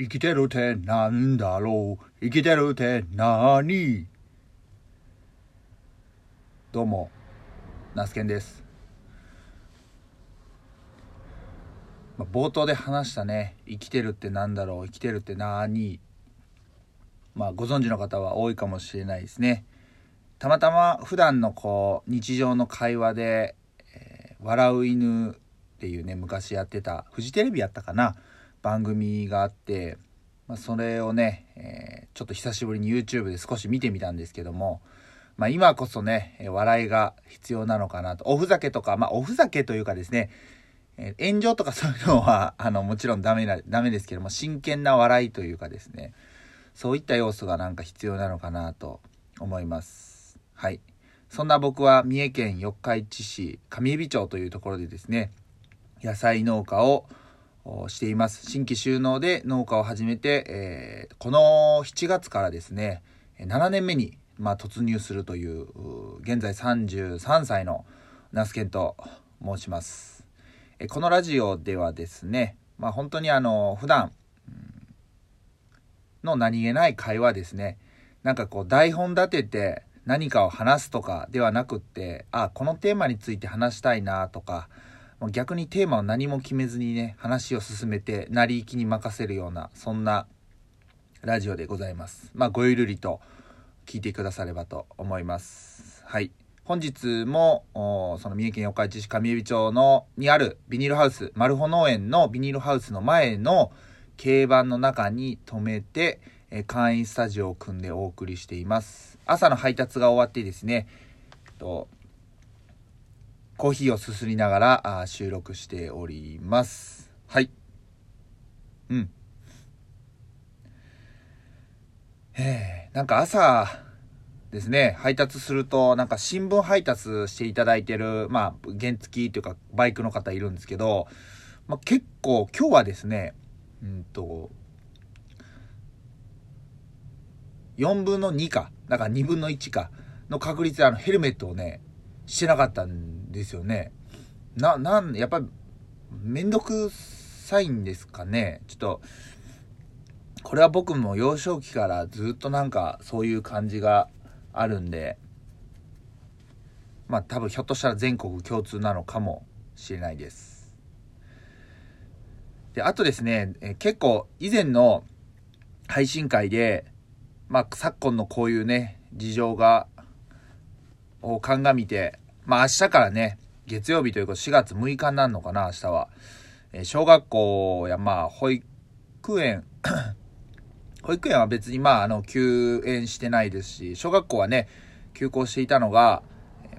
生きてるってなんだろう？生きてるってなにどうも、ナスケンです。まあ、冒頭で話したね、生きてるってなんだろう？生きてるってなにまあ、ご存知の方は多いかもしれないですね。たまたま普段のこう、日常の会話で、えー笑う犬っていうね、昔やってた、フジテレビやったかな？番組があって、まあ、それをね、えーちょっと久しぶりに YouTube で少し見てみたんですけども、まあ、今こそね、笑いが必要なのかなと。おふざけとか、まあ、おふざけというかですね、えー炎上とかそういうのは、あの、もちろんダメな、ダメですけども、真剣な笑いというかですね、そういった要素がなんか必要なのかなと思います。はい。そんな僕は三重県四日市市上海町というところでですね、野菜農家をしています。新規収納で農家を始めて、えーこの7月からですね、7年目に、まあ、突入するという、現在33歳のナスケンと申します。えこのラジオではですね、まあ、本当にあの、普段、の何気ない会話ですね。なんかこう台本立てて何かを話すとかではなくって、あ、このテーマについて話したいなとか、逆にテーマを何も決めずにね、話を進めて、成り行きに任せるような、そんなラジオでございます。まあ、ごゆるりと聞いてくださればと思います。はい。本日も、その三重県四日市市上海町の、にあるビニールハウス、マルホ農園のビニールハウスの前の軽バンの中に止めて、えー簡易スタジオを組んでお送りしています。朝の配達が終わってですね、と、コーヒーをすすりながらあ収録しております。はい。うん。えー、なんか朝ですね、配達すると、なんか新聞配達していただいてる、まあ、原付というかバイクの方いるんですけど、まあ、結構今日はですね、うんと、4分の2か、だから2分の1か、の確率であのヘルメットをね、してなかったんですよね。な、なん、やっぱり、めんどくさいんですかね。ちょっと、これは僕も幼少期からずっとなんかそういう感じがあるんで、まあ多分ひょっとしたら全国共通なのかもしれないです。で、あとですね、え結構以前の配信会で、まあ昨今のこういうね、事情が、を鑑みて、まあ明日からね、月曜日ということ4月6日になるのかな、明日は。えー小学校やまあ保育園、保育園は別にまああの休園してないですし、小学校はね、休校していたのが、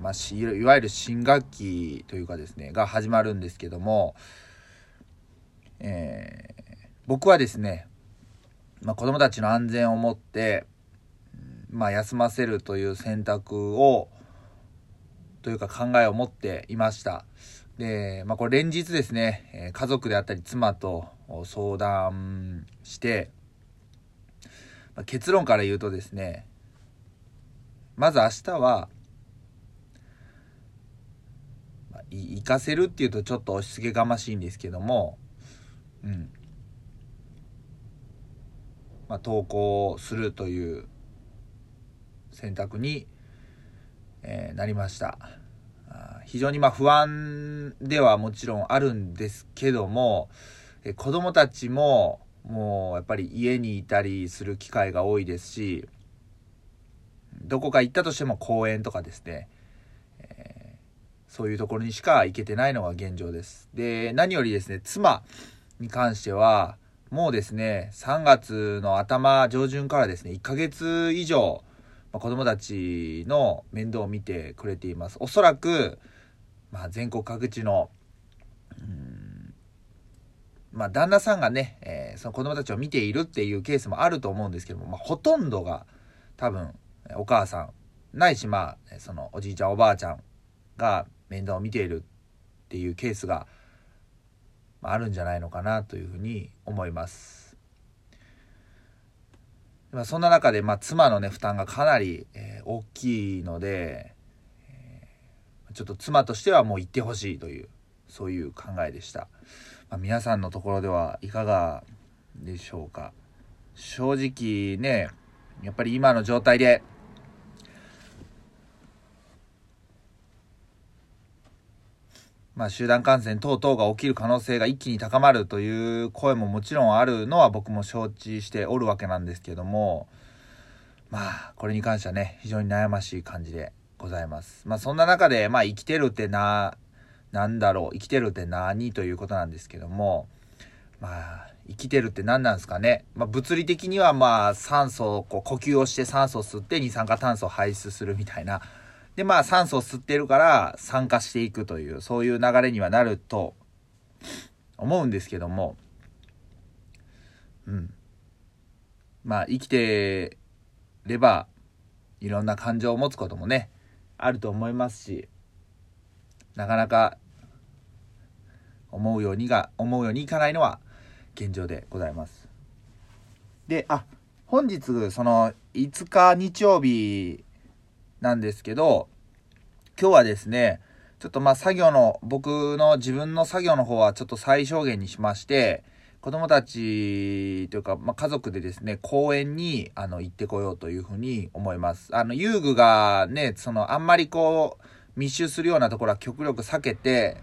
まあ、いわゆる新学期というかですね、が始まるんですけども、えー僕はですね、まあ、子供たちの安全をもって、まあ、休ませるという選択を、というか考えを持っていました。で、まあ、これ連日ですね、家族であったり妻と相談して、まあ結論から言うとですね、まず明日は、まあ行かせるっていうとちょっと押し付けがましいんですけども、うん。まあ、投稿するという選択に、えーなりました。非常にま不安ではもちろんあるんですけども、えー子供たちももうやっぱり家にいたりする機会が多いですし、どこか行ったとしても公園とかですね、えーそういうところにしか行けてないのが現状です。で、何よりですね、妻に関しては、もうですね、3月の頭上旬からですね、1ヶ月以上、まあ、子供たちの面倒を見てくれています。おそらく、まあ、全国各地の、うんまあ、旦那さんがね、えーその子供たちを見ているっていうケースもあると思うんですけども、まあ、ほとんどが多分、お母さん、ないし、まあ、そのおじいちゃんおばあちゃんが面倒を見ているっていうケースが、まああるんじゃないのかなというふうに思います。まあ、そんな中で、まあ、妻のね、負担がかなり、えー大きいので、えーちょっと妻としてはもう行ってほしいという、そういう考えでした。まあ、皆さんのところではいかがでしょうか？正直ねやっぱり今の状態でまあ、集団感染等々が起きる可能性が一気に高まるという声ももちろんあるのは僕も承知しておるわけなんですけどもまあこれに関してはね非常に悩ましい感じでございます。まあそんな中でまあ生きてるってな、なんだろう生きてるって何ということなんですけどもまあ生きてるって何なんですかね。まあ物理的にはまあ酸素をこう呼吸をして酸素を吸って二酸化炭素を排出するみたいなで、まあ酸素を吸ってるから酸化していくという、そういう流れにはなると思うんですけども、うん。まあ生きてれば、いろんな感情を持つこともね、あると思いますし、なかなか思うようにが、思うようにいかないのは現状でございます。で、あ、本日、その5日日曜日なんですけど、今日はですね、ちょっとまあ作業の、僕の自分の作業の方はちょっと最小限にしまして、子供たちというか、まあ、家族でですね、公園にあの行ってこようというふうに思います。あの、遊具がね、そのあんまりこう、密集するようなところは極力避けて、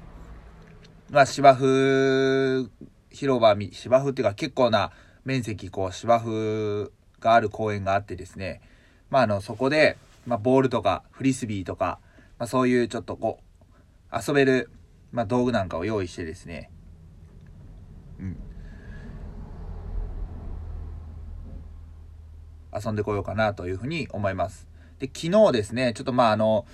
まあ、芝生広場、芝生っていうか結構な面積、こう、芝生がある公園があってですね、まあ、あの、そこで、まあ、ボールとか、フリスビーとか、まあ、そういうちょっとこう、遊べる、まあ、道具なんかを用意してですね、うん。遊んでこようかなというふうに思います。で、昨日ですね、ちょっとまああの、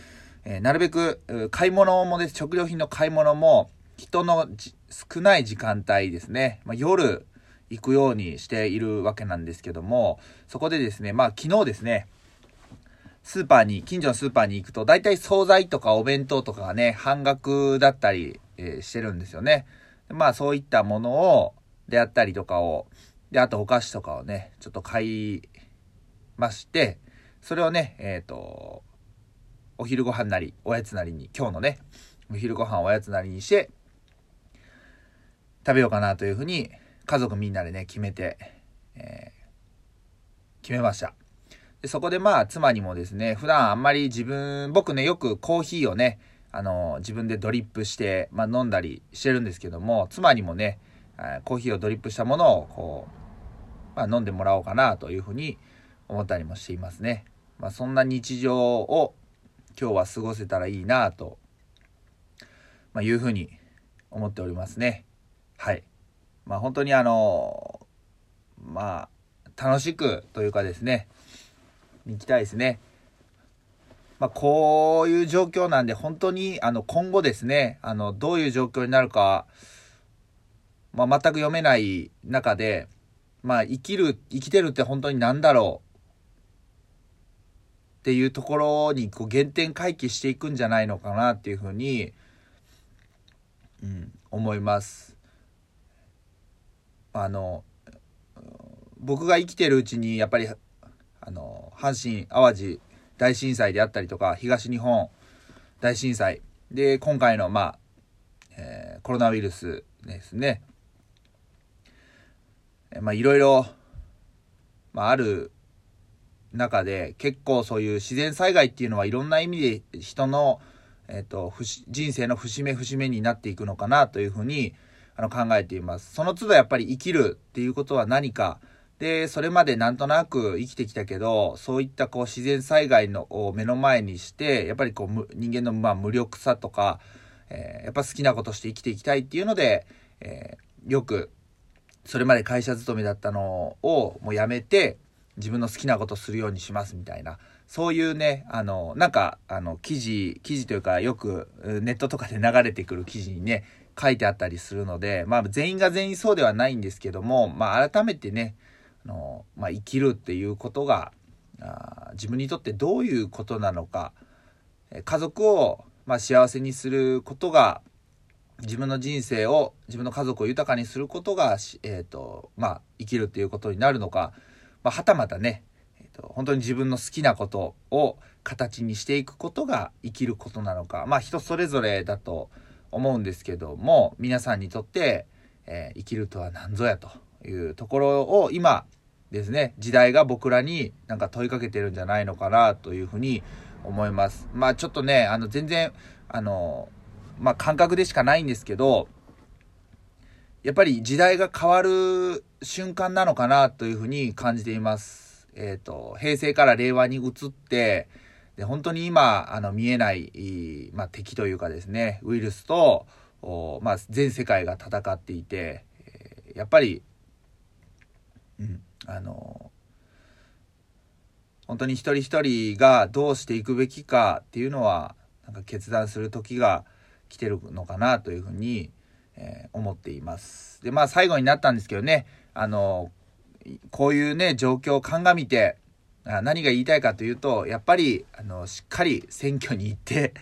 えー、なるべく買い物もです、食料品の買い物も人の少ない時間帯ですね、まあ、夜行くようにしているわけなんですけども、そこでですね、まあ昨日ですね、スーパーに、近所のスーパーに行くと、大体惣菜とかお弁当とかがね、半額だったり、えー、してるんですよね。まあそういったものを、であったりとかを、で、あとお菓子とかをね、ちょっと買いまして、それをね、えっ、ー、と、お昼ご飯なり、おやつなりに、今日のね、お昼ご飯おやつなりにして、食べようかなというふうに、家族みんなでね、決めて、えー、決めました。でそこでまあ、妻にもですね、普段あんまり自分、僕ね、よくコーヒーをね、あの、自分でドリップして、まあ、飲んだりしてるんですけども、妻にもね、コーヒーをドリップしたものを、こう、まあ、飲んでもらおうかなというふうに思ったりもしていますね。まあ、そんな日常を今日は過ごせたらいいなと、まあ、いうふうに思っておりますね。はい。まあ、本当にあの、まあ、楽しくというかですね、行きたいですね。まあ、こういう状況なんで、本当に、あの、今後ですね、あの、どういう状況になるか、まあ、全く読めない中で、まあ、生きる、生きてるって本当に何だろうっていうところに、こう、原点回帰していくんじゃないのかなっていうふうに、うん、思います。あの、僕が生きてるうちに、やっぱり、あの、阪神・淡路大震災であったりとか、東日本大震災、で、今回の、まあ、えー、コロナウイルスですね。まあ、いろいろ、まあ、る中で、結構そういう自然災害っていうのはいろんな意味で人の、えっ、ー、と、人生の節目節目になっていくのかなというふうに、あの、考えています。その都度やっぱり生きるっていうことは何か、で、それまでなんとなく生きてきたけど、そういったこう自然災害のを目の前にして、やっぱりこう人間のまあ無力さとか、えー、やっぱ好きなことして生きていきたいっていうので、えー、よく、それまで会社勤めだったのをもうやめて、自分の好きなことするようにしますみたいな、そういうね、あの、なんか、あの、記事、記事というか、よくネットとかで流れてくる記事にね、書いてあったりするので、まあ全員が全員そうではないんですけども、まあ改めてね、あの、まあ、生きるっていうことがあ自分にとってどういうことなのか家族を、まあ、幸せにすることが自分の人生を自分の家族を豊かにすることが、えーとまあ、生きるっていうことになるのか、まあ、はたまたね、えーと、本当に自分の好きなことを形にしていくことが生きることなのかまあ人それぞれだと思うんですけども皆さんにとって、えー、生きるとは何ぞやと。いうところを今ですね、時代が僕らになんか問いかけてるんじゃないのかなというふうに思います。まあちょっとね、あの全然、あの、まあ感覚でしかないんですけど、やっぱり時代が変わる瞬間なのかなというふうに感じています。えっ、ー、と、平成から令和に移って、で本当に今、あの、見えない、まあ、敵というかですね、ウイルスと、まあ、全世界が戦っていて、えー、やっぱり、うん、あの、本当に一人一人がどうしていくべきかっていうのは、なんか決断する時が来てるのかなというふうに、えー、思っています。で、まあ最後になったんですけどね、あの、こういうね、状況を鑑みて、何が言いたいかというと、やっぱり、あの、しっかり選挙に行って、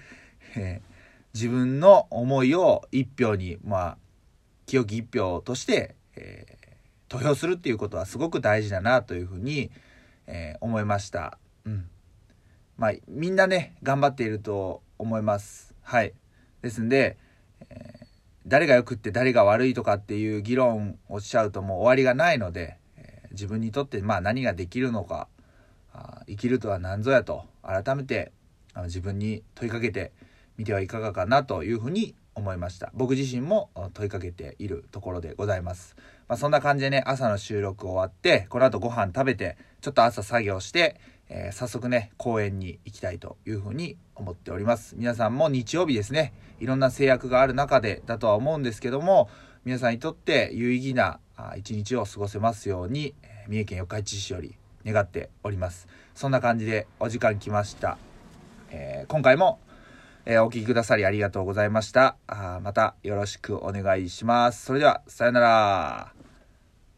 え、自分の思いを一票に、まあ、清き一票として、えー、投票するっていうことはすごく大事だなというふうに、えー、思いました。うん。まあ、みんなね、頑張っていると思います。はい。ですんで、え誰が良くって誰が悪いとかっていう議論をしちゃうともう終わりがないので、えー、自分にとってまあ何ができるのかあ生きるとは何ぞやと改めてあの自分に問いかけてみてはいかがかなというふうに思いました僕自身も問いかけているところでございます、まあ、そんな感じでね朝の収録終わってこの後ご飯食べてちょっと朝作業してえー、早速ね、公園に行きたいというふうに思っております。皆さんも日曜日ですね、いろんな制約がある中でだとは思うんですけども、皆さんにとって有意義な一日を過ごせますように、三重県四日市市より願っております。そんな感じでお時間来ました。えー、今回も、えー、お聴きくださりありがとうございました。あまたよろしくお願いします。それでは、さよなら。